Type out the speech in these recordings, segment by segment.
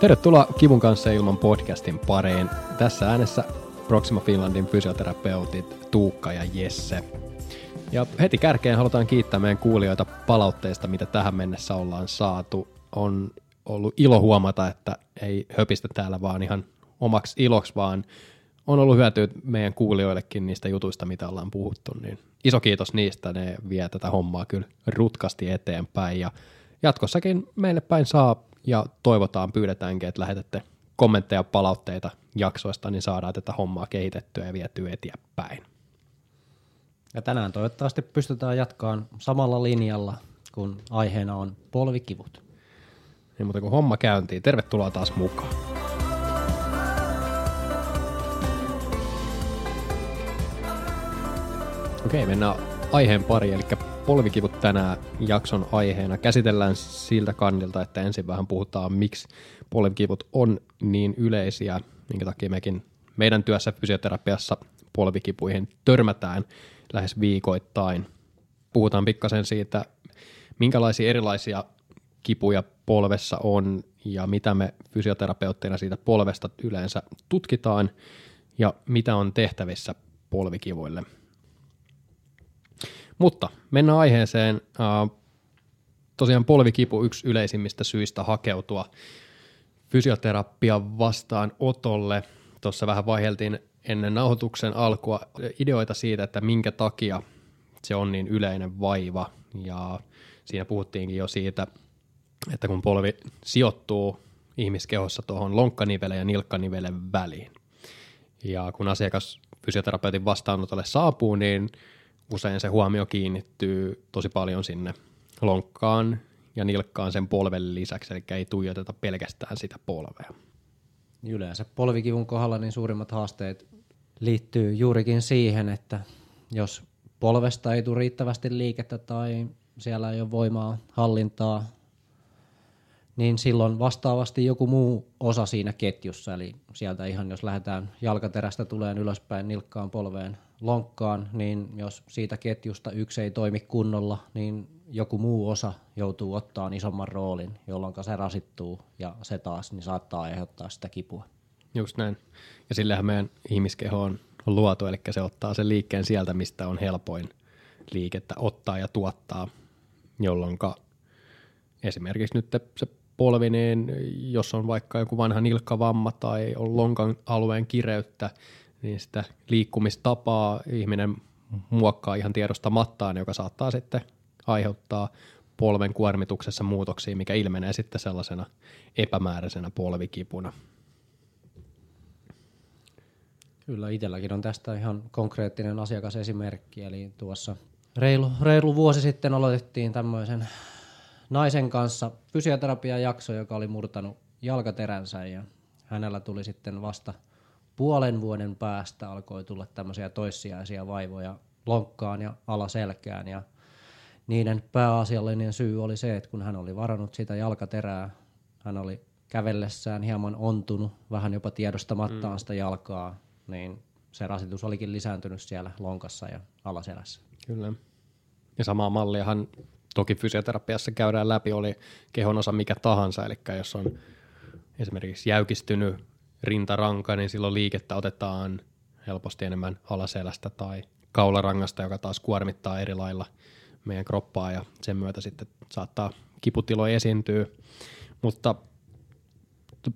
Tervetuloa Kivun kanssa ilman podcastin pariin. Tässä äänessä Proxima Finlandin fysioterapeutit Tuukka ja Jesse. Ja heti kärkeen halutaan kiittää meidän kuulijoita palautteista, mitä tähän mennessä ollaan saatu. On ollut ilo huomata, että ei höpistä täällä vaan ihan omaksi iloksi, vaan on ollut hyötyä meidän kuulijoillekin niistä jutuista, mitä ollaan puhuttu. Niin iso kiitos niistä, ne vie tätä hommaa kyllä rutkasti eteenpäin. Ja jatkossakin meille päin saa ja toivotaan, pyydetäänkin, että lähetätte kommentteja, palautteita jaksoista, niin saadaan tätä hommaa kehitettyä ja vietyä eteenpäin. Ja tänään toivottavasti pystytään jatkaan samalla linjalla, kun aiheena on polvikivut. Niin mutta kun homma käyntiin, tervetuloa taas mukaan. Okei, mennään aiheen pari, eli polvikivut tänään jakson aiheena. Käsitellään siltä kandilta, että ensin vähän puhutaan, miksi polvikivut on niin yleisiä, minkä takia mekin meidän työssä fysioterapiassa polvikipuihin törmätään lähes viikoittain. Puhutaan pikkasen siitä, minkälaisia erilaisia kipuja polvessa on ja mitä me fysioterapeutteina siitä polvesta yleensä tutkitaan ja mitä on tehtävissä polvikivuille – mutta mennään aiheeseen. Tosiaan polvikipu yksi yleisimmistä syistä hakeutua fysioterapia vastaan otolle. Tuossa vähän vaiheltiin ennen nauhoituksen alkua ideoita siitä, että minkä takia se on niin yleinen vaiva. Ja siinä puhuttiinkin jo siitä, että kun polvi sijoittuu ihmiskehossa tuohon lonkkanivelen ja nilkkanivelen väliin. Ja kun asiakas fysioterapeutin vastaanotolle saapuu, niin usein se huomio kiinnittyy tosi paljon sinne lonkkaan ja nilkkaan sen polven lisäksi, eli ei tuijoteta pelkästään sitä polvea. Yleensä polvikivun kohdalla niin suurimmat haasteet liittyy juurikin siihen, että jos polvesta ei tule riittävästi liikettä tai siellä ei ole voimaa, hallintaa, niin silloin vastaavasti joku muu osa siinä ketjussa, eli sieltä ihan jos lähdetään jalkaterästä tulee ylöspäin nilkkaan polveen lonkkaan, niin jos siitä ketjusta yksi ei toimi kunnolla, niin joku muu osa joutuu ottaa isomman roolin, jolloin se rasittuu ja se taas niin saattaa aiheuttaa sitä kipua. Just näin. Ja sillähän meidän ihmiskeho on luotu, eli se ottaa sen liikkeen sieltä, mistä on helpoin liikettä ottaa ja tuottaa, jolloin esimerkiksi nyt se polvi, niin jos on vaikka joku vanha nilkkavamma tai on lonkan alueen kireyttä, niin sitä liikkumistapaa ihminen muokkaa ihan tiedostamattaan, joka saattaa sitten aiheuttaa polven kuormituksessa muutoksia, mikä ilmenee sitten sellaisena epämääräisenä polvikipuna. Kyllä, itselläkin on tästä ihan konkreettinen asiakasesimerkki, eli tuossa reilu, reilu vuosi sitten aloitettiin tämmöisen naisen kanssa fysioterapiajakso, joka oli murtanut jalkateränsä ja hänellä tuli sitten vasta – puolen vuoden päästä alkoi tulla tämmöisiä toissijaisia vaivoja lonkkaan ja alaselkään ja niiden pääasiallinen syy oli se, että kun hän oli varannut sitä jalkaterää, hän oli kävellessään hieman ontunut, vähän jopa tiedostamattaan mm. sitä jalkaa, niin se rasitus olikin lisääntynyt siellä lonkassa ja alaselässä. Kyllä. Ja samaa malliahan toki fysioterapiassa käydään läpi, oli kehon osa mikä tahansa, eli jos on esimerkiksi jäykistynyt rintaranka, niin silloin liikettä otetaan helposti enemmän alaselästä tai kaularangasta, joka taas kuormittaa eri lailla meidän kroppaa ja sen myötä sitten saattaa kiputiloja esiintyä. Mutta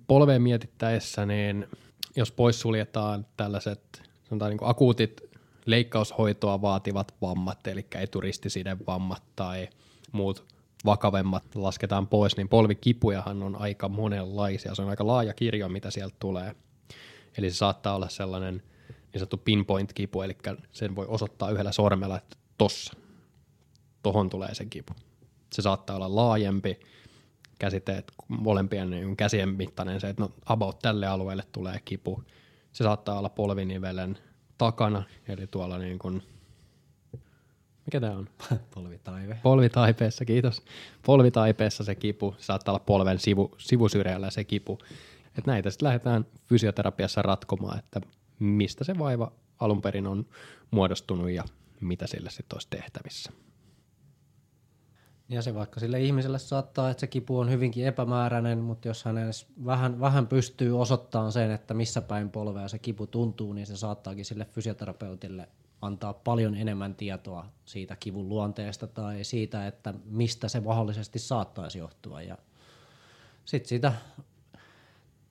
polveen mietittäessä, niin jos poissuljetaan tällaiset sanotaan niin kuin akuutit leikkaushoitoa vaativat vammat, eli eturistisiden vammat tai muut vakavemmat lasketaan pois, niin polvikipujahan on aika monenlaisia. Se on aika laaja kirjo, mitä sieltä tulee. Eli se saattaa olla sellainen niin sanottu pinpoint-kipu, eli sen voi osoittaa yhdellä sormella, että tossa, tohon tulee se kipu. Se saattaa olla laajempi käsite, että molempien niin käsien mittainen se, että no about tälle alueelle tulee kipu. Se saattaa olla polvinivelen takana, eli tuolla niin kuin – mikä tämä on? Polvitaive. Polvitaipeessa, kiitos. Polvitaipeessa se kipu, saattaa olla polven sivu, sivusyreällä se kipu. Et näitä sitten lähdetään fysioterapiassa ratkomaan, että mistä se vaiva alun perin on muodostunut ja mitä sille sitten olisi tehtävissä. Ja se vaikka sille ihmiselle saattaa, että se kipu on hyvinkin epämääräinen, mutta jos hän edes vähän, vähän pystyy osoittamaan sen, että missä päin polvea se kipu tuntuu, niin se saattaakin sille fysioterapeutille antaa paljon enemmän tietoa siitä kivun luonteesta tai siitä, että mistä se mahdollisesti saattaisi johtua. Ja sitten sitä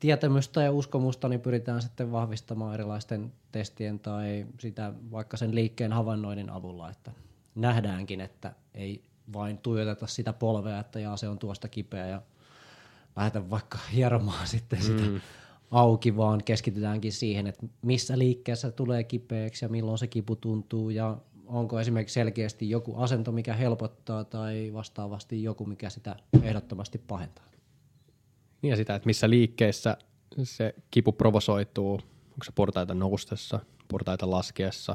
tietämystä ja uskomusta niin pyritään sitten vahvistamaan erilaisten testien tai sitä vaikka sen liikkeen havainnoinnin avulla, että nähdäänkin, että ei vain tuijoteta sitä polvea, että jaa, se on tuosta kipeä ja lähdetä vaikka hieromaan sitten sitä mm. Auki, vaan keskitytäänkin siihen, että missä liikkeessä tulee kipeäksi ja milloin se kipu tuntuu ja onko esimerkiksi selkeästi joku asento, mikä helpottaa tai vastaavasti joku, mikä sitä ehdottomasti pahentaa. Niin ja sitä, että missä liikkeessä se kipu provosoituu, onko se portaita noustessa, portaita laskiessa,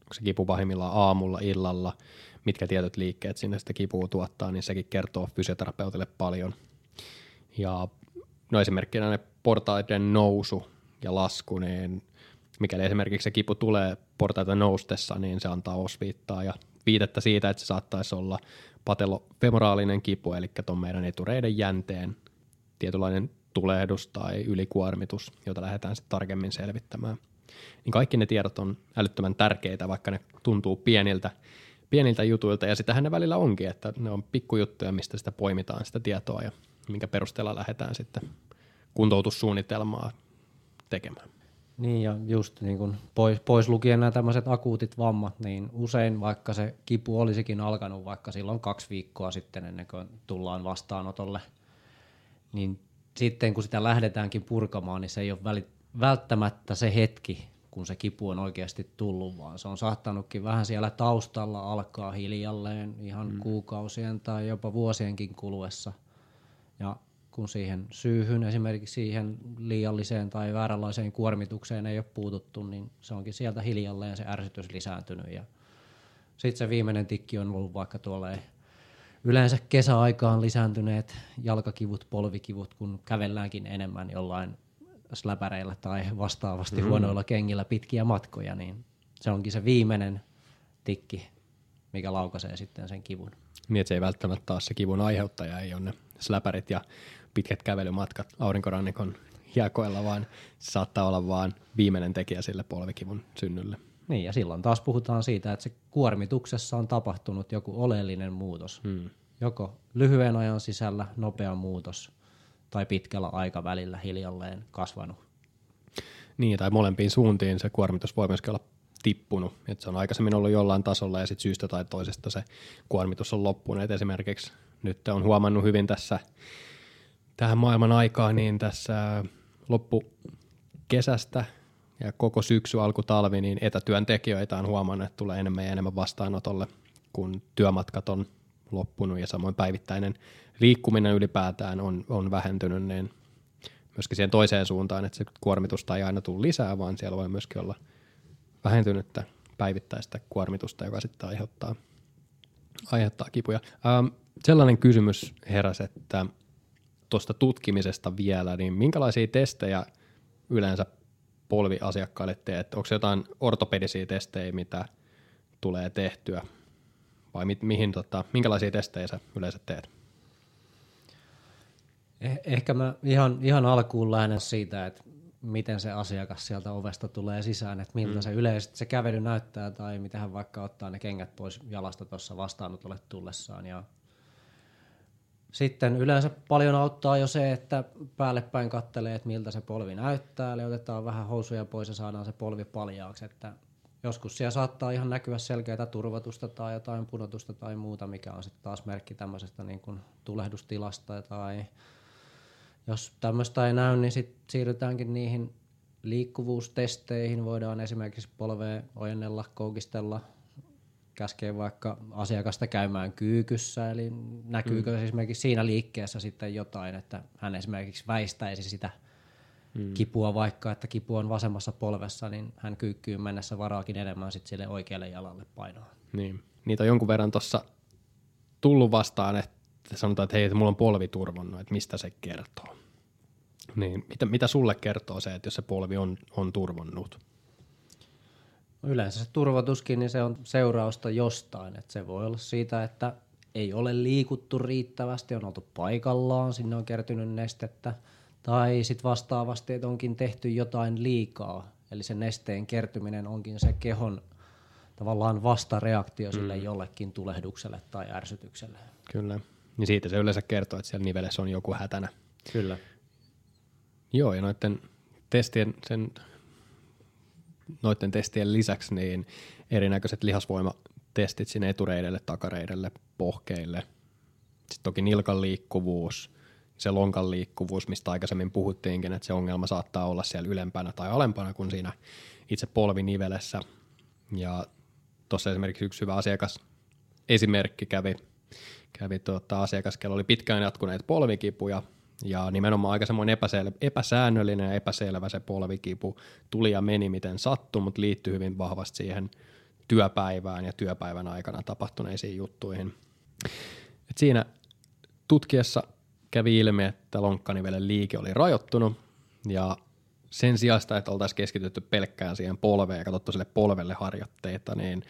onko se kipu pahimmillaan aamulla, illalla, mitkä tietyt liikkeet sinne sitä kipua tuottaa, niin sekin kertoo fysioterapeutille paljon. Ja no esimerkkinä ne portaiden nousu ja lasku, niin mikäli esimerkiksi se kipu tulee portaita noustessa, niin se antaa osviittaa ja viitettä siitä, että se saattaisi olla patelofemoraalinen kipu, eli tuon meidän etureiden jänteen tietynlainen tulehdus tai ylikuormitus, jota lähdetään sitten tarkemmin selvittämään. Niin kaikki ne tiedot on älyttömän tärkeitä, vaikka ne tuntuu pieniltä, pieniltä jutuilta, ja sitähän ne välillä onkin, että ne on pikkujuttuja, mistä sitä poimitaan sitä tietoa, ja minkä perusteella lähdetään sitten kuntoutussuunnitelmaa tekemään. Niin ja just niin kuin pois, pois lukien nämä tämmöiset akuutit vammat, niin usein vaikka se kipu olisikin alkanut vaikka silloin kaksi viikkoa sitten ennen kuin tullaan vastaanotolle, niin sitten kun sitä lähdetäänkin purkamaan, niin se ei ole välit, välttämättä se hetki, kun se kipu on oikeasti tullut, vaan se on saattanutkin vähän siellä taustalla alkaa hiljalleen ihan mm. kuukausien tai jopa vuosienkin kuluessa. Ja kun siihen syyhyn, esimerkiksi siihen liialliseen tai vääränlaiseen kuormitukseen ei ole puututtu, niin se onkin sieltä hiljalleen se ärsytys lisääntynyt. Ja sitten se viimeinen tikki on ollut vaikka tuolla yleensä kesäaikaan lisääntyneet jalkakivut, polvikivut, kun kävelläänkin enemmän jollain släpäreillä tai vastaavasti mm. huonoilla kengillä pitkiä matkoja, niin se onkin se viimeinen tikki, mikä laukaisee sitten sen kivun. Niin, että se ei välttämättä taas se kivun aiheuttaja, ei ole ne släpärit ja pitkät kävelymatkat aurinkorannikon hiekoilla, vaan se saattaa olla vain viimeinen tekijä sille polvikivun synnylle. Niin, ja silloin taas puhutaan siitä, että se kuormituksessa on tapahtunut joku oleellinen muutos. Hmm. Joko lyhyen ajan sisällä nopea muutos tai pitkällä aikavälillä hiljalleen kasvanut. Niin, tai molempiin suuntiin se kuormitus voi myöskin olla tippunut. Että se on aikaisemmin ollut jollain tasolla ja sitten syystä tai toisesta se kuormitus on loppunut. Et esimerkiksi nyt on huomannut hyvin tässä tähän maailman aikaan, niin tässä loppu kesästä ja koko syksy, alkutalvi, niin etätyöntekijöitä on huomannut, että tulee enemmän ja enemmän vastaanotolle, kun työmatkat on loppunut ja samoin päivittäinen liikkuminen ylipäätään on, on vähentynyt, niin myöskin siihen toiseen suuntaan, että se kuormitusta ei aina tule lisää, vaan siellä voi myöskin olla vähentynyttä päivittäistä kuormitusta, joka sitten aiheuttaa, aiheuttaa kipuja. Ähm, sellainen kysymys heräsi, että tuosta tutkimisesta vielä, niin minkälaisia testejä yleensä polviasiakkaille teet? Onko jotain ortopedisia testejä, mitä tulee tehtyä? Vai mi- mihin, tota, minkälaisia testejä sä yleensä teet? Eh- ehkä mä ihan, ihan alkuun lähden siitä, että miten se asiakas sieltä ovesta tulee sisään, että miltä mm. se yleisesti se kävely näyttää tai miten hän vaikka ottaa ne kengät pois jalasta tuossa vastaanotolle tullessaan ja sitten yleensä paljon auttaa jo se, että päälle päin kattelee, että miltä se polvi näyttää, eli otetaan vähän housuja pois ja saadaan se polvi paljaaksi, että joskus siellä saattaa ihan näkyä selkeää turvatusta tai jotain pudotusta tai muuta, mikä on sitten taas merkki tämmöisestä niin kuin tulehdustilasta tai jos tämmöistä ei näy, niin sitten siirrytäänkin niihin liikkuvuustesteihin. Voidaan esimerkiksi polvea ojennella, koukistella, käskee vaikka asiakasta käymään kyykyssä, eli näkyykö mm. esimerkiksi siinä liikkeessä sitten jotain, että hän esimerkiksi väistäisi sitä mm. kipua vaikka, että kipu on vasemmassa polvessa, niin hän kyykkyyn mennessä varaakin enemmän sitten sille oikealle jalalle painoa. Niin. Niitä on jonkun verran tuossa tullut vastaan, että sanotaan, että hei, että mulla on polvi turvonnut, että mistä se kertoo. Niin, mitä, mitä sulle kertoo se, että jos se polvi on, on turvonnut? Yleensä se turvatuskin, niin se on seurausta jostain. Että se voi olla siitä, että ei ole liikuttu riittävästi, on oltu paikallaan, sinne on kertynyt nestettä, tai sitten vastaavasti, että onkin tehty jotain liikaa, eli se nesteen kertyminen onkin se kehon tavallaan vastareaktio mm. sille jollekin tulehdukselle tai ärsytykselle. Kyllä. Niin siitä se yleensä kertoo, että siellä nivelessä on joku hätänä. Kyllä. Joo, ja noiden testien, sen, noiden testien lisäksi niin erinäköiset lihasvoimatestit sinne etureidelle, takareidelle, pohkeille. Sitten toki nilkan liikkuvuus, se lonkan liikkuvuus, mistä aikaisemmin puhuttiinkin, että se ongelma saattaa olla siellä ylempänä tai alempana kuin siinä itse polvinivelessä. Ja tuossa esimerkiksi yksi hyvä asiakas esimerkki kävi, kävi tuota, asiakas, kello oli pitkään jatkuneet polvikipuja, ja nimenomaan aika semmoinen epäsel- epäsäännöllinen ja epäselvä se polvikipu tuli ja meni miten sattui, mutta liittyi hyvin vahvasti siihen työpäivään ja työpäivän aikana tapahtuneisiin juttuihin. Et siinä tutkiessa kävi ilmi, että lonkkanivelen liike oli rajoittunut ja sen sijasta, että oltaisiin keskitytty pelkkään siihen polveen ja katsottu sille polvelle harjoitteita, niin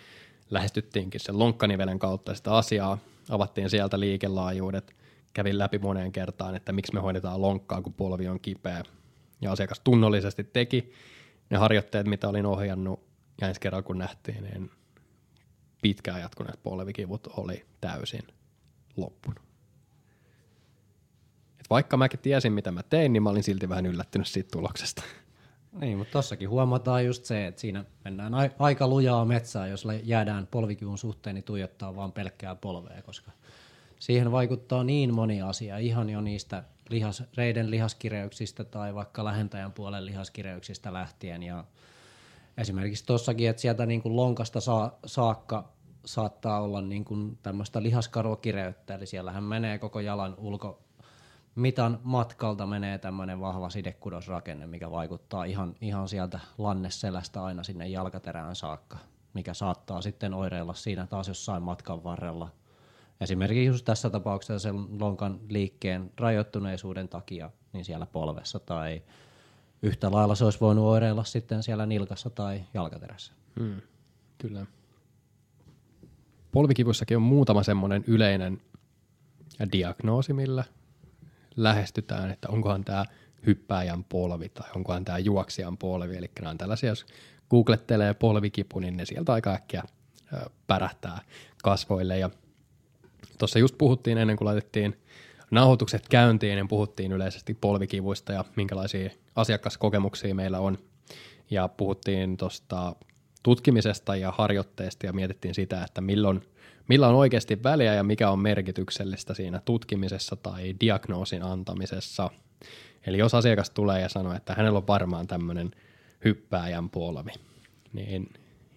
lähestyttiinkin sen lonkkanivelen kautta sitä asiaa, avattiin sieltä liikelaajuudet, kävin läpi moneen kertaan, että miksi me hoidetaan lonkkaa, kun polvi on kipeä. Ja asiakas tunnollisesti teki ne harjoitteet, mitä olin ohjannut, ja ensi kerralla kun nähtiin, niin pitkään jatkuneet polvikivut oli täysin loppunut. Et vaikka mäkin tiesin, mitä mä tein, niin mä olin silti vähän yllättynyt siitä tuloksesta. Niin, mutta tossakin huomataan just se, että siinä mennään aika lujaa metsää, jos jäädään polvikivun suhteen, niin tuijottaa vaan pelkkää polvea, koska siihen vaikuttaa niin moni asia, ihan jo niistä lihas, reiden lihaskireyksistä tai vaikka lähentäjän puolen lihaskireyksistä lähtien. Ja esimerkiksi tuossakin, että sieltä niin kuin lonkasta saa, saakka saattaa olla niin kuin tämmöistä lihaskarvokireyttä, eli siellähän menee koko jalan ulko, mitan matkalta menee tämmöinen vahva sidekudosrakenne, mikä vaikuttaa ihan, ihan sieltä lanneselästä aina sinne jalkaterään saakka, mikä saattaa sitten oireilla siinä taas jossain matkan varrella. Esimerkiksi just tässä tapauksessa sen lonkan liikkeen rajoittuneisuuden takia, niin siellä polvessa tai yhtä lailla se olisi voinut oireilla sitten siellä nilkassa tai jalkaterässä. Hmm, kyllä. Polvikivuissakin on muutama semmoinen yleinen diagnoosi, millä lähestytään, että onkohan tämä hyppääjän polvi tai onkohan tämä juoksijan polvi. Eli nämä on tällaisia, jos googlettelee polvikipu, niin ne sieltä aika äkkiä pärähtää kasvoille. Ja tuossa just puhuttiin ennen kuin laitettiin nauhoitukset käyntiin, niin puhuttiin yleisesti polvikivuista ja minkälaisia asiakaskokemuksia meillä on. Ja puhuttiin tuosta tutkimisesta ja harjoitteesta ja mietittiin sitä, että milloin millä on oikeasti väliä ja mikä on merkityksellistä siinä tutkimisessa tai diagnoosin antamisessa. Eli jos asiakas tulee ja sanoo, että hänellä on varmaan tämmöinen hyppääjän polvi, niin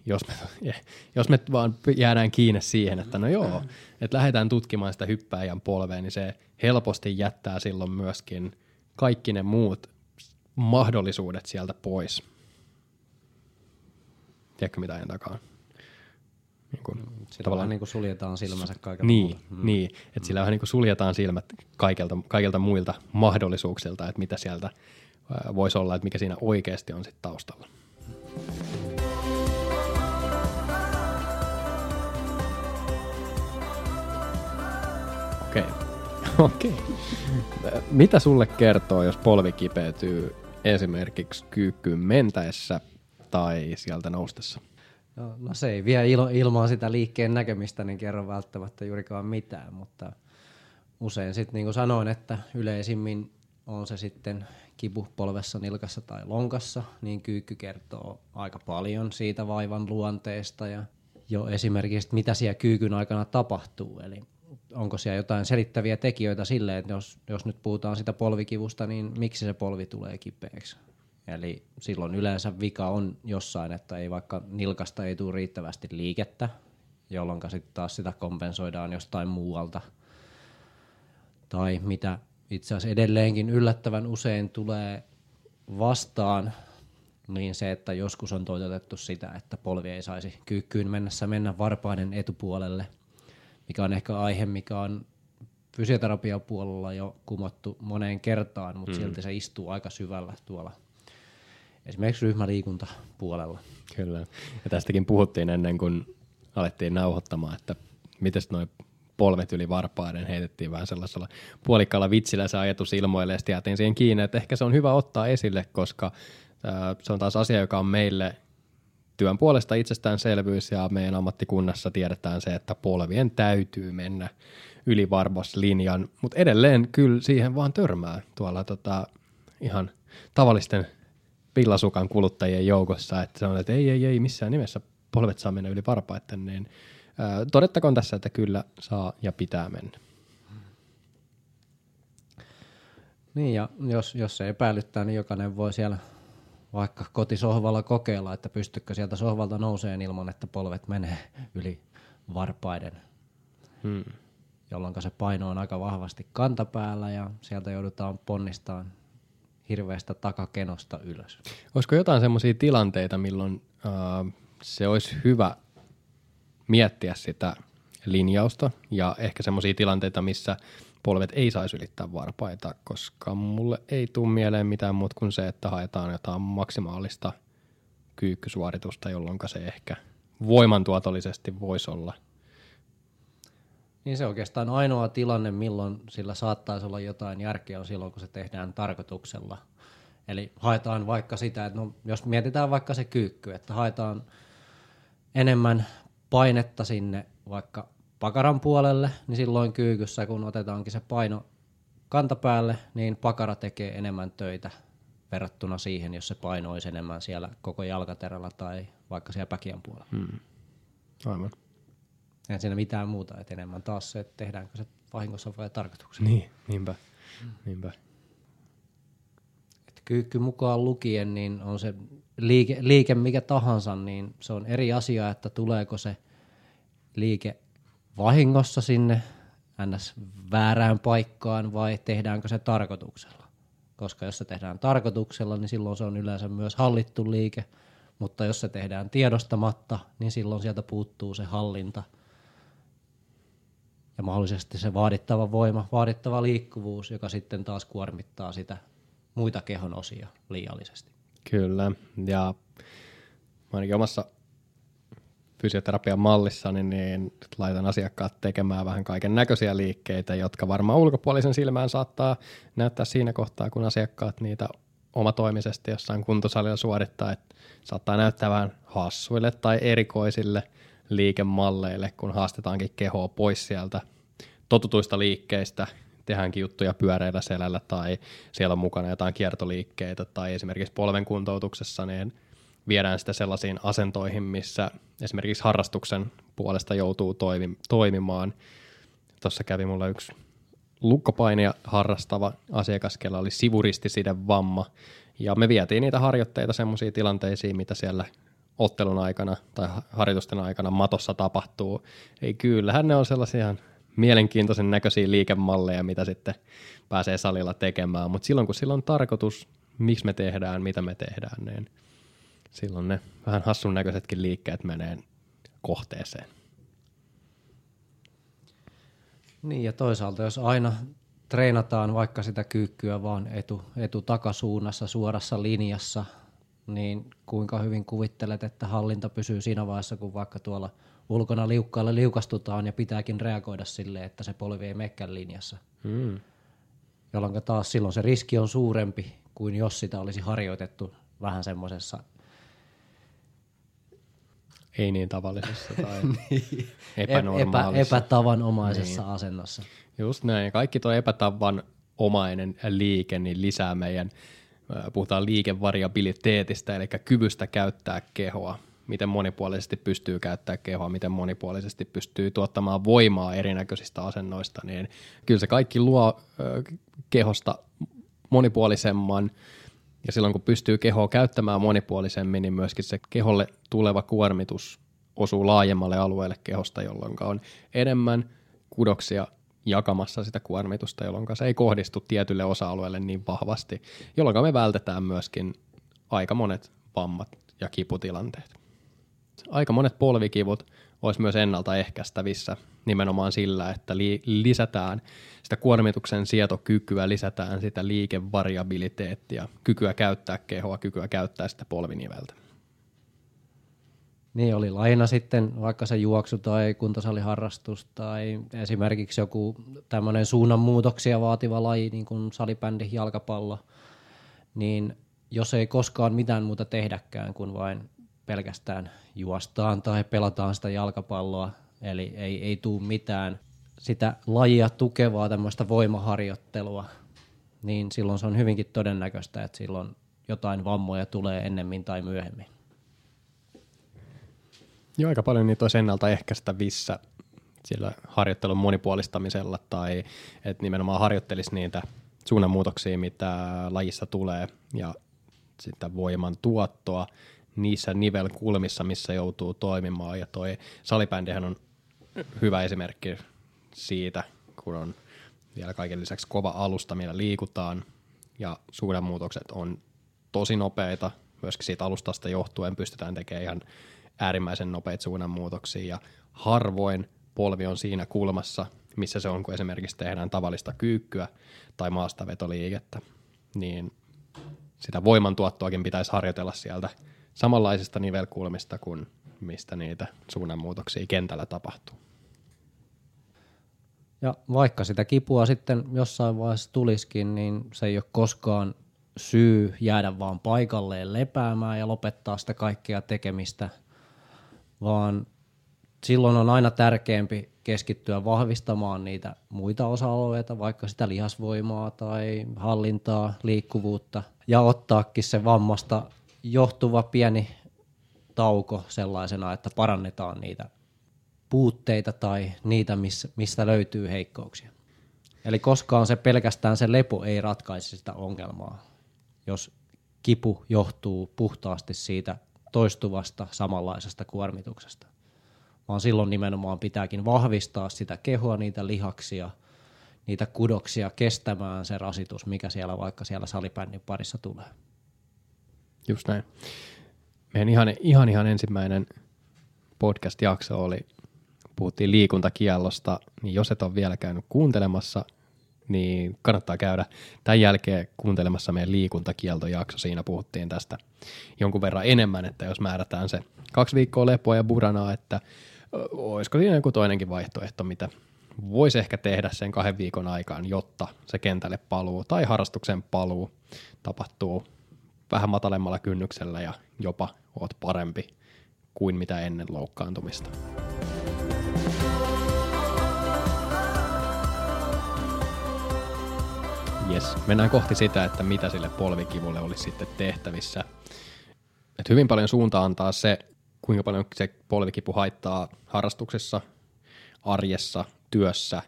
jos me, jos me vaan jäädään kiinni siihen, että no joo, että lähdetään tutkimaan sitä hyppääjän polvea, niin se helposti jättää silloin myöskin kaikki ne muut mahdollisuudet sieltä pois. Tiedätkö mitä ajan takaa? Niin kuin, Sitä tavallaan niin kuin suljetaan silmänsä kaikilta Niin, mm. niin että sillä vähän niin kuin suljetaan silmät kaikilta, kaikilta muilta mahdollisuuksilta, että mitä sieltä voisi olla, että mikä siinä oikeasti on sitten taustalla. Okei. Okay. Okay. Mitä sulle kertoo, jos polvi kipeytyy esimerkiksi kyykkyyn mentäessä tai sieltä noustessa? No, no se ei vie ilo, ilman sitä liikkeen näkemistä, niin kerro välttämättä juurikaan mitään, mutta usein sitten niin kuin sanoin, että yleisimmin on se sitten kipu polvessa, nilkassa tai lonkassa, niin kyykky kertoo aika paljon siitä vaivan luonteesta ja jo esimerkiksi, mitä siellä kyykyn aikana tapahtuu. Eli onko siellä jotain selittäviä tekijöitä sille, että jos, jos nyt puhutaan sitä polvikivusta, niin miksi se polvi tulee kipeäksi? Eli silloin yleensä vika on jossain, että ei vaikka nilkasta ei tule riittävästi liikettä, jolloin sitten taas sitä kompensoidaan jostain muualta. Tai mitä itse asiassa edelleenkin yllättävän usein tulee vastaan, niin se, että joskus on toteutettu sitä, että polvi ei saisi kyykkyyn mennessä mennä varpaiden etupuolelle, mikä on ehkä aihe, mikä on fysioterapiapuolella jo kumottu moneen kertaan, mutta mm. silti se istuu aika syvällä tuolla esimerkiksi ryhmäliikuntapuolella. Kyllä. Ja tästäkin puhuttiin ennen kuin alettiin nauhoittamaan, että miten noin polvet yli varpaiden, heitettiin vähän sellaisella puolikkaalla vitsillä se ajatus ilmoille ja sitten siihen kiinni, että ehkä se on hyvä ottaa esille, koska se on taas asia, joka on meille työn puolesta itsestäänselvyys ja meidän ammattikunnassa tiedetään se, että polvien täytyy mennä yli linjan, mutta edelleen kyllä siihen vaan törmää tuolla tota, ihan tavallisten pillasukan kuluttajien joukossa, että se on, että ei, ei, ei missään nimessä polvet saa mennä yli varpaiden, niin ää, todettakoon tässä, että kyllä saa ja pitää mennä. Niin ja jos, jos se epäilyttää, niin jokainen voi siellä vaikka kotisohvalla kokeilla, että pystykö sieltä sohvalta nouseen ilman, että polvet menee yli varpaiden. Hmm. Jolloin se paino on aika vahvasti kantapäällä ja sieltä joudutaan ponnistamaan hirveästä takakenosta ylös. Olisiko jotain semmoisia tilanteita, milloin uh, se olisi hyvä miettiä sitä linjausta ja ehkä semmoisia tilanteita, missä polvet ei saisi ylittää varpaita, koska mulle ei tule mieleen mitään muuta kuin se, että haetaan jotain maksimaalista kyykkysuoritusta, jolloin se ehkä voimantuotollisesti voisi olla. Niin se oikeastaan ainoa tilanne, milloin sillä saattaisi olla jotain järkeä, on silloin, kun se tehdään tarkoituksella. Eli haetaan vaikka sitä, että no, jos mietitään vaikka se kyykky, että haetaan enemmän painetta sinne vaikka pakaran puolelle, niin silloin kyykyssä, kun otetaankin se paino kantapäälle, niin pakara tekee enemmän töitä verrattuna siihen, jos se paino olisi enemmän siellä koko jalkaterällä tai vaikka siellä päkiän puolella. Hmm. Aivan. Ei siinä mitään muuta, että enemmän taas se, että tehdäänkö se vahingossa vai tarkoituksena. Niin, niinpä. Hmm. niinpä. Että kyykky mukaan lukien, niin on se liike, liike mikä tahansa, niin se on eri asia, että tuleeko se liike vahingossa sinne ns. väärään paikkaan vai tehdäänkö se tarkoituksella. Koska jos se tehdään tarkoituksella, niin silloin se on yleensä myös hallittu liike, mutta jos se tehdään tiedostamatta, niin silloin sieltä puuttuu se hallinta ja mahdollisesti se vaadittava voima, vaadittava liikkuvuus, joka sitten taas kuormittaa sitä muita kehon osia liiallisesti. Kyllä, ja ainakin omassa fysioterapian mallissa, niin, niin laitan asiakkaat tekemään vähän kaiken näköisiä liikkeitä, jotka varmaan ulkopuolisen silmään saattaa näyttää siinä kohtaa, kun asiakkaat niitä omatoimisesti jossain kuntosalilla suorittaa, että saattaa näyttää vähän hassuille tai erikoisille liikemalleille, kun haastetaankin kehoa pois sieltä totutuista liikkeistä, tehdäänkin juttuja pyöreillä selällä tai siellä on mukana jotain kiertoliikkeitä tai esimerkiksi polven kuntoutuksessa, niin viedään sitä sellaisiin asentoihin, missä esimerkiksi harrastuksen puolesta joutuu toimi, toimimaan. Tuossa kävi mulla yksi lukkopainia harrastava asiakas, kellä oli sivuristiside vamma, ja me vietiin niitä harjoitteita semmoisiin tilanteisiin, mitä siellä ottelun aikana tai harjoitusten aikana matossa tapahtuu. Ei kyllähän ne on sellaisia mielenkiintoisen näköisiä liikemalleja, mitä sitten pääsee salilla tekemään, mutta silloin kun sillä on tarkoitus, miksi me tehdään, mitä me tehdään, niin – silloin ne vähän hassun näköisetkin liikkeet menee kohteeseen. Niin ja toisaalta jos aina treenataan vaikka sitä kyykkyä vaan etu, etu-takasuunnassa suorassa linjassa, niin kuinka hyvin kuvittelet, että hallinta pysyy siinä vaiheessa, kun vaikka tuolla ulkona liukkaalle liukastutaan ja pitääkin reagoida sille, että se polvi ei mekkän linjassa. Hmm. Jolloin taas silloin se riski on suurempi kuin jos sitä olisi harjoitettu vähän semmoisessa ei niin tavallisessa tai niin. epänormaalisessa. Epä, epätavanomaisessa niin. asennossa. Just näin. Kaikki tuo epätavanomainen liike niin lisää meidän, puhutaan liikevariabiliteetistä, eli kyvystä käyttää kehoa. Miten monipuolisesti pystyy käyttämään kehoa, miten monipuolisesti pystyy tuottamaan voimaa erinäköisistä asennoista, niin kyllä se kaikki luo kehosta monipuolisemman, ja silloin kun pystyy kehoa käyttämään monipuolisemmin, niin myöskin se keholle tuleva kuormitus osuu laajemmalle alueelle kehosta, jolloin on enemmän kudoksia jakamassa sitä kuormitusta, jolloin se ei kohdistu tietylle osa-alueelle niin vahvasti, jolloin me vältetään myöskin aika monet vammat ja kiputilanteet. Aika monet polvikivut olisi myös ennaltaehkäistävissä nimenomaan sillä, että li- lisätään sitä kuormituksen sietokykyä, lisätään sitä liikevariabiliteettia, kykyä käyttää kehoa, kykyä käyttää sitä polviniveltä. Niin oli laina sitten vaikka se juoksu tai kuntosaliharrastus tai esimerkiksi joku tämmöinen suunnanmuutoksia vaativa laji, niin kuin salibändi, jalkapallo, niin jos ei koskaan mitään muuta tehdäkään kuin vain pelkästään juostaan tai pelataan sitä jalkapalloa, eli ei, ei tule mitään sitä lajia tukevaa tämmöistä voimaharjoittelua, niin silloin se on hyvinkin todennäköistä, että silloin jotain vammoja tulee ennemmin tai myöhemmin. Joo, aika paljon niitä olisi ennaltaehkäistävissä sillä harjoittelun monipuolistamisella tai että nimenomaan harjoittelisi niitä suunnanmuutoksia, mitä lajissa tulee ja sitä voiman tuottoa niissä nivelkulmissa, missä joutuu toimimaan. Ja toi salibändihän on hyvä esimerkki siitä, kun on vielä kaiken lisäksi kova alusta, millä liikutaan ja suunnanmuutokset on tosi nopeita. Myöskin siitä alustasta johtuen pystytään tekemään ihan äärimmäisen nopeita suunnanmuutoksia ja harvoin polvi on siinä kulmassa, missä se on, kun esimerkiksi tehdään tavallista kyykkyä tai maastavetoliikettä, niin sitä voimantuottoakin pitäisi harjoitella sieltä samanlaisista nivelkulmista kuin mistä niitä suunnanmuutoksia kentällä tapahtuu. Ja vaikka sitä kipua sitten jossain vaiheessa tulisikin, niin se ei ole koskaan syy jäädä vaan paikalleen lepäämään ja lopettaa sitä kaikkea tekemistä, vaan silloin on aina tärkeämpi keskittyä vahvistamaan niitä muita osa-alueita, vaikka sitä lihasvoimaa tai hallintaa, liikkuvuutta, ja ottaakin se vammasta johtuva pieni tauko sellaisena, että parannetaan niitä puutteita tai niitä, mistä löytyy heikkouksia. Eli koskaan se pelkästään se lepo ei ratkaise sitä ongelmaa, jos kipu johtuu puhtaasti siitä toistuvasta samanlaisesta kuormituksesta. Vaan silloin nimenomaan pitääkin vahvistaa sitä kehoa, niitä lihaksia, niitä kudoksia kestämään se rasitus, mikä siellä vaikka siellä salibändin parissa tulee. Just näin. Meidän ihan, ihan, ihan ensimmäinen podcast-jakso oli, puhuttiin liikuntakiellosta, niin jos et ole vielä käynyt kuuntelemassa, niin kannattaa käydä tämän jälkeen kuuntelemassa meidän liikuntakieltojakso. Siinä puhuttiin tästä jonkun verran enemmän, että jos määrätään se kaksi viikkoa lepoa ja buranaa, että olisiko siinä joku toinenkin vaihtoehto, mitä voisi ehkä tehdä sen kahden viikon aikaan, jotta se kentälle paluu tai harrastuksen paluu tapahtuu vähän matalemmalla kynnyksellä ja jopa oot parempi kuin mitä ennen loukkaantumista. Yes. Mennään kohti sitä, että mitä sille polvikivulle olisi sitten tehtävissä. Et hyvin paljon suunta antaa se, kuinka paljon se polvikipu haittaa harrastuksessa, arjessa, työssä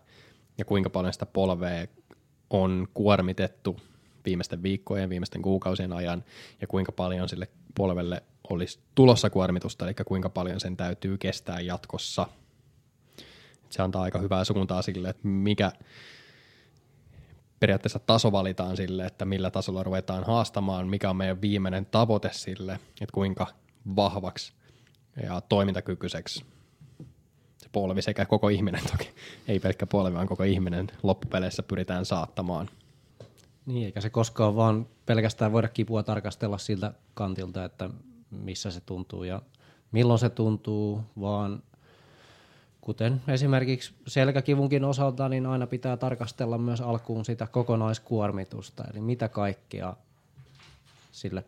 ja kuinka paljon sitä polvea on kuormitettu viimeisten viikkojen, viimeisten kuukausien ajan ja kuinka paljon sille polvelle olisi tulossa kuormitusta, eli kuinka paljon sen täytyy kestää jatkossa. Se antaa aika hyvää suuntaa sille, että mikä periaatteessa taso valitaan sille, että millä tasolla ruvetaan haastamaan, mikä on meidän viimeinen tavoite sille, että kuinka vahvaksi ja toimintakykyiseksi se polvi sekä koko ihminen toki, ei pelkkä polvi, vaan koko ihminen loppupeleissä pyritään saattamaan. Niin, eikä se koskaan vaan pelkästään voida kipua tarkastella siltä kantilta, että missä se tuntuu ja milloin se tuntuu, vaan kuten esimerkiksi selkäkivunkin osalta, niin aina pitää tarkastella myös alkuun sitä kokonaiskuormitusta, eli mitä kaikkea sille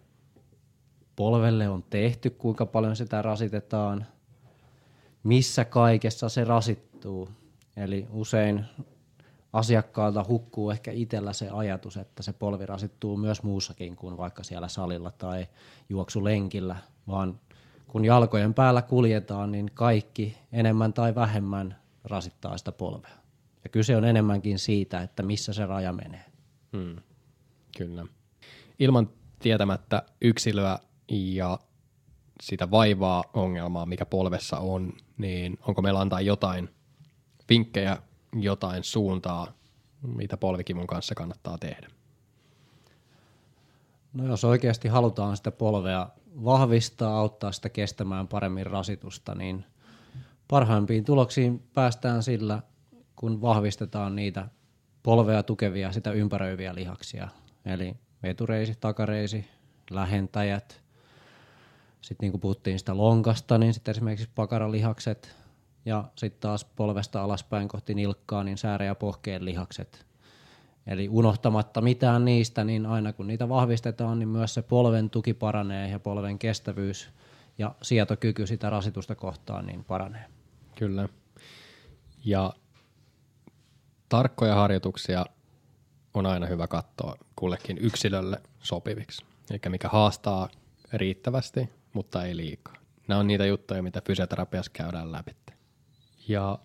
polvelle on tehty, kuinka paljon sitä rasitetaan, missä kaikessa se rasittuu. Eli usein asiakkaalta hukkuu ehkä itsellä se ajatus, että se polvi rasittuu myös muussakin kuin vaikka siellä salilla tai juoksulenkillä, vaan kun jalkojen päällä kuljetaan, niin kaikki enemmän tai vähemmän rasittaa sitä polvea. Ja kyse on enemmänkin siitä, että missä se raja menee. Hmm. Kyllä. Ilman tietämättä yksilöä ja sitä vaivaa ongelmaa, mikä polvessa on, niin onko meillä antaa jotain vinkkejä, jotain suuntaa, mitä polvikivun kanssa kannattaa tehdä? No jos oikeasti halutaan sitä polvea vahvistaa, auttaa sitä kestämään paremmin rasitusta, niin parhaimpiin tuloksiin päästään sillä, kun vahvistetaan niitä polvea tukevia, sitä ympäröiviä lihaksia, eli vetureisi, takareisi, lähentäjät, Sitten niin kuin puhuttiin sitä lonkasta, niin sitten esimerkiksi pakaralihakset ja sitten taas polvesta alaspäin kohti nilkkaa, niin säärä- ja pohkeen lihakset. Eli unohtamatta mitään niistä, niin aina kun niitä vahvistetaan, niin myös se polven tuki paranee ja polven kestävyys ja sietokyky sitä rasitusta kohtaan niin paranee. Kyllä. Ja tarkkoja harjoituksia on aina hyvä katsoa kullekin yksilölle sopiviksi. Eli mikä haastaa riittävästi, mutta ei liikaa. Nämä on niitä juttuja, mitä fysioterapiassa käydään läpi. Ja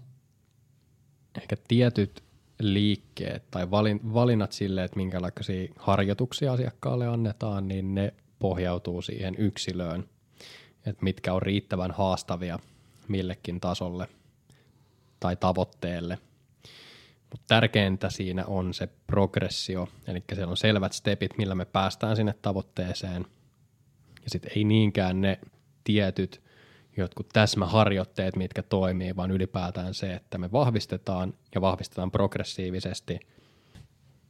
ehkä tietyt liikkeet tai valinnat sille, että minkälaisia harjoituksia asiakkaalle annetaan, niin ne pohjautuu siihen yksilöön, että mitkä on riittävän haastavia millekin tasolle tai tavoitteelle. Mutta tärkeintä siinä on se progressio, eli siellä on selvät stepit, millä me päästään sinne tavoitteeseen. Ja sitten ei niinkään ne tietyt jotkut täsmäharjoitteet, mitkä toimii, vaan ylipäätään se, että me vahvistetaan ja vahvistetaan progressiivisesti.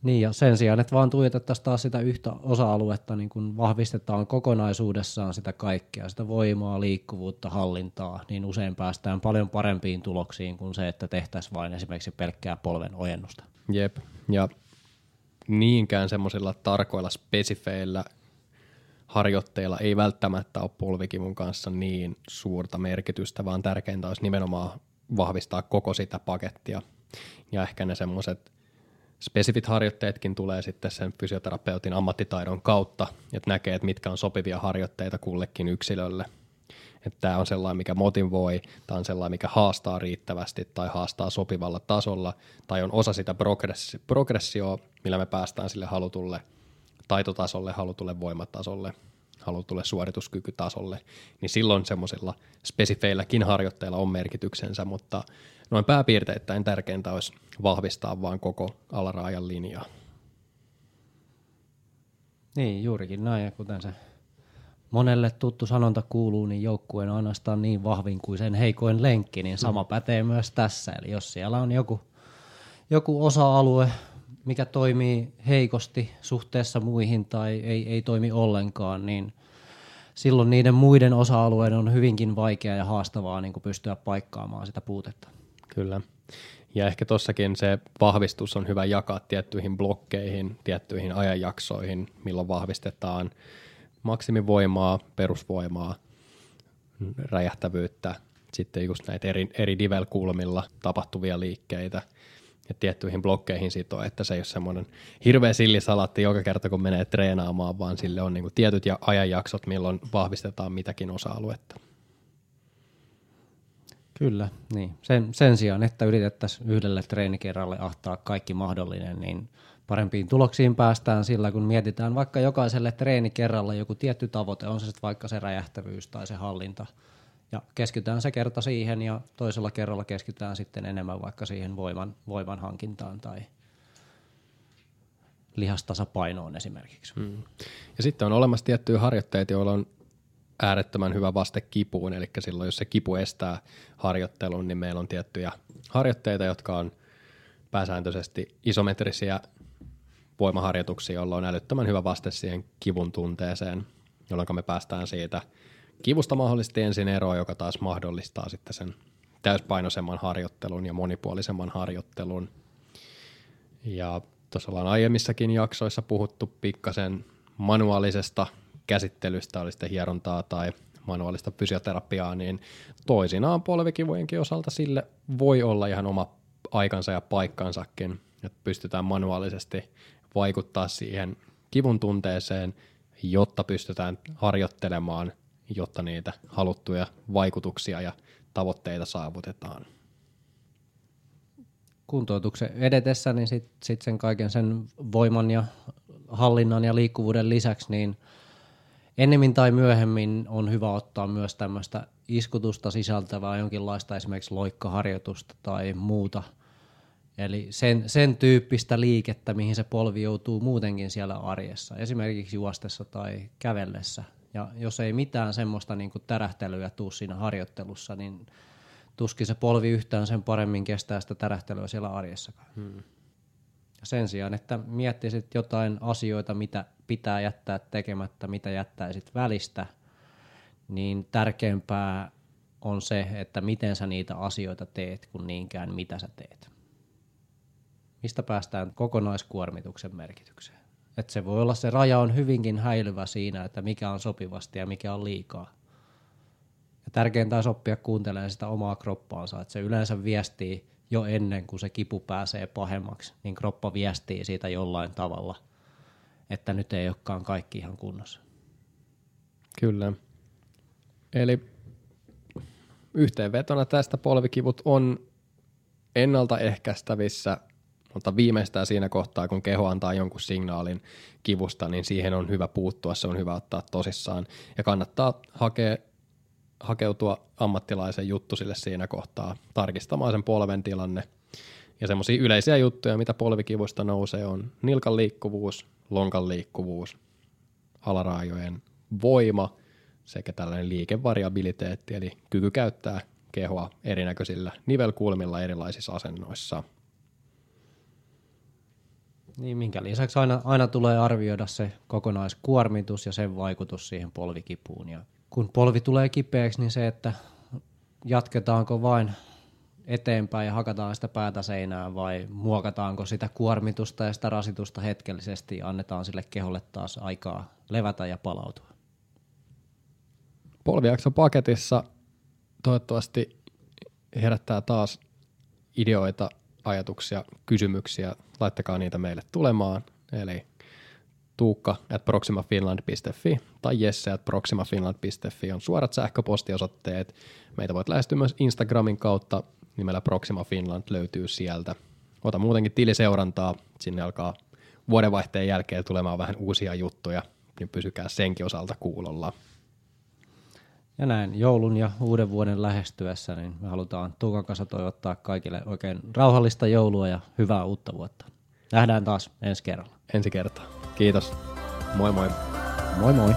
Niin ja sen sijaan, että vaan tuijotettaisiin taas sitä yhtä osa-aluetta, niin kun vahvistetaan kokonaisuudessaan sitä kaikkea, sitä voimaa, liikkuvuutta, hallintaa, niin usein päästään paljon parempiin tuloksiin kuin se, että tehtäisiin vain esimerkiksi pelkkää polven ojennusta. Jep, ja niinkään semmoisilla tarkoilla spesifeillä harjoitteilla ei välttämättä ole polvikivun kanssa niin suurta merkitystä, vaan tärkeintä olisi nimenomaan vahvistaa koko sitä pakettia. Ja ehkä ne semmoiset spesifit harjoitteetkin tulee sitten sen fysioterapeutin ammattitaidon kautta, että näkee, että mitkä on sopivia harjoitteita kullekin yksilölle. Että tämä on sellainen, mikä motivoi, tämä on sellainen, mikä haastaa riittävästi tai haastaa sopivalla tasolla, tai on osa sitä progressioa, millä me päästään sille halutulle – taitotasolle, halutulle voimatasolle, halutulle suorituskykytasolle, niin silloin semmoisilla spesifeilläkin harjoitteilla on merkityksensä, mutta noin pääpiirteittäin tärkeintä olisi vahvistaa vaan koko alaraajan linjaa. Niin, juurikin näin, ja kuten se monelle tuttu sanonta kuuluu, niin joukkueen on ainoastaan niin vahvin kuin sen heikoin lenkki, niin sama mm. pätee myös tässä. Eli jos siellä on joku, joku osa-alue, mikä toimii heikosti suhteessa muihin tai ei, ei toimi ollenkaan, niin silloin niiden muiden osa-alueiden on hyvinkin vaikeaa ja haastavaa niin pystyä paikkaamaan sitä puutetta. Kyllä. Ja ehkä tuossakin se vahvistus on hyvä jakaa tiettyihin blokkeihin, tiettyihin ajanjaksoihin, milloin vahvistetaan maksimivoimaa, perusvoimaa, räjähtävyyttä, sitten just näitä eri, eri divel-kulmilla tapahtuvia liikkeitä – ja tiettyihin blokkeihin sitoo, että se ei ole semmoinen hirveä sillisalaatti joka kerta, kun menee treenaamaan, vaan sille on niin tietyt ja ajanjaksot, milloin vahvistetaan mitäkin osa-aluetta. Kyllä, niin. Sen, sen sijaan, että yritettäisiin yhdelle treenikerralle ahtaa kaikki mahdollinen, niin parempiin tuloksiin päästään sillä, kun mietitään vaikka jokaiselle treenikerralle joku tietty tavoite, on se sitten vaikka se räjähtävyys tai se hallinta – ja keskitytään se kerta siihen ja toisella kerralla keskitytään sitten enemmän vaikka siihen voiman, voiman hankintaan tai lihastasapainoon esimerkiksi. Hmm. Ja sitten on olemassa tiettyjä harjoitteita, joilla on äärettömän hyvä vaste kipuun, eli silloin jos se kipu estää harjoittelun, niin meillä on tiettyjä harjoitteita, jotka on pääsääntöisesti isometrisiä voimaharjoituksia, joilla on älyttömän hyvä vaste siihen kivun tunteeseen, jolloin me päästään siitä – kivusta mahdollisesti ensin eroa, joka taas mahdollistaa sitten sen täyspainoisemman harjoittelun ja monipuolisemman harjoittelun. Ja tuossa ollaan aiemmissakin jaksoissa puhuttu pikkasen manuaalisesta käsittelystä, oli sitten hierontaa tai manuaalista fysioterapiaa, niin toisinaan polvikivojenkin osalta sille voi olla ihan oma aikansa ja paikkansakin, että pystytään manuaalisesti vaikuttaa siihen kivun tunteeseen, jotta pystytään harjoittelemaan – jotta niitä haluttuja vaikutuksia ja tavoitteita saavutetaan. Kuntoutuksen edetessä, niin sitten sit sen kaiken sen voiman ja hallinnan ja liikkuvuuden lisäksi, niin ennemmin tai myöhemmin on hyvä ottaa myös tämmöistä iskutusta sisältävää jonkinlaista esimerkiksi loikkaharjoitusta tai muuta. Eli sen, sen tyyppistä liikettä, mihin se polvi joutuu muutenkin siellä arjessa, esimerkiksi juostessa tai kävellessä ja jos ei mitään semmoista niin kuin tärähtelyä tuu siinä harjoittelussa, niin tuskin se polvi yhtään sen paremmin kestää sitä tärähtelyä siellä arjessakaan. Hmm. Sen sijaan, että miettisit jotain asioita, mitä pitää jättää tekemättä, mitä jättäisit välistä, niin tärkeämpää on se, että miten sä niitä asioita teet, kuin niinkään mitä sä teet. Mistä päästään kokonaiskuormituksen merkitykseen? Et se voi olla, se raja on hyvinkin häilyvä siinä, että mikä on sopivasti ja mikä on liikaa. Ja tärkeintä on oppia kuuntelemaan sitä omaa kroppaansa, että se yleensä viestii jo ennen kuin se kipu pääsee pahemmaksi, niin kroppa viestii siitä jollain tavalla, että nyt ei olekaan kaikki ihan kunnossa. Kyllä. Eli yhteenvetona tästä polvikivut on ennaltaehkäistävissä, mutta viimeistään siinä kohtaa, kun keho antaa jonkun signaalin kivusta, niin siihen on hyvä puuttua, se on hyvä ottaa tosissaan. Ja kannattaa hakea, hakeutua ammattilaisen juttu sille siinä kohtaa, tarkistamaan sen polven tilanne. Ja semmoisia yleisiä juttuja, mitä polvikivusta nousee, on nilkan liikkuvuus, lonkan liikkuvuus, alaraajojen voima – sekä tällainen liikevariabiliteetti, eli kyky käyttää kehoa erinäköisillä nivelkulmilla erilaisissa asennoissa. Niin, minkä lisäksi aina, aina tulee arvioida se kokonaiskuormitus ja sen vaikutus siihen polvikipuun. Ja kun polvi tulee kipeäksi, niin se, että jatketaanko vain eteenpäin ja hakataan sitä päätä seinään vai muokataanko sitä kuormitusta ja sitä rasitusta hetkellisesti ja annetaan sille keholle taas aikaa levätä ja palautua polvijakso paketissa toivottavasti herättää taas ideoita, ajatuksia, kysymyksiä. Laittakaa niitä meille tulemaan. Eli tuukka at proximafinland.fi tai jesse at proximafinland.fi on suorat sähköpostiosoitteet. Meitä voit lähestyä myös Instagramin kautta, nimellä Proxima Finland löytyy sieltä. Ota muutenkin tiliseurantaa, sinne alkaa vuodenvaihteen jälkeen tulemaan vähän uusia juttuja, niin pysykää senkin osalta kuulolla. Ja näin joulun ja uuden vuoden lähestyessä, niin me halutaan Tuukan kanssa toivottaa kaikille oikein rauhallista joulua ja hyvää uutta vuotta. Nähdään taas ensi kerralla. Ensi kertaa. Kiitos. Moi moi. Moi moi.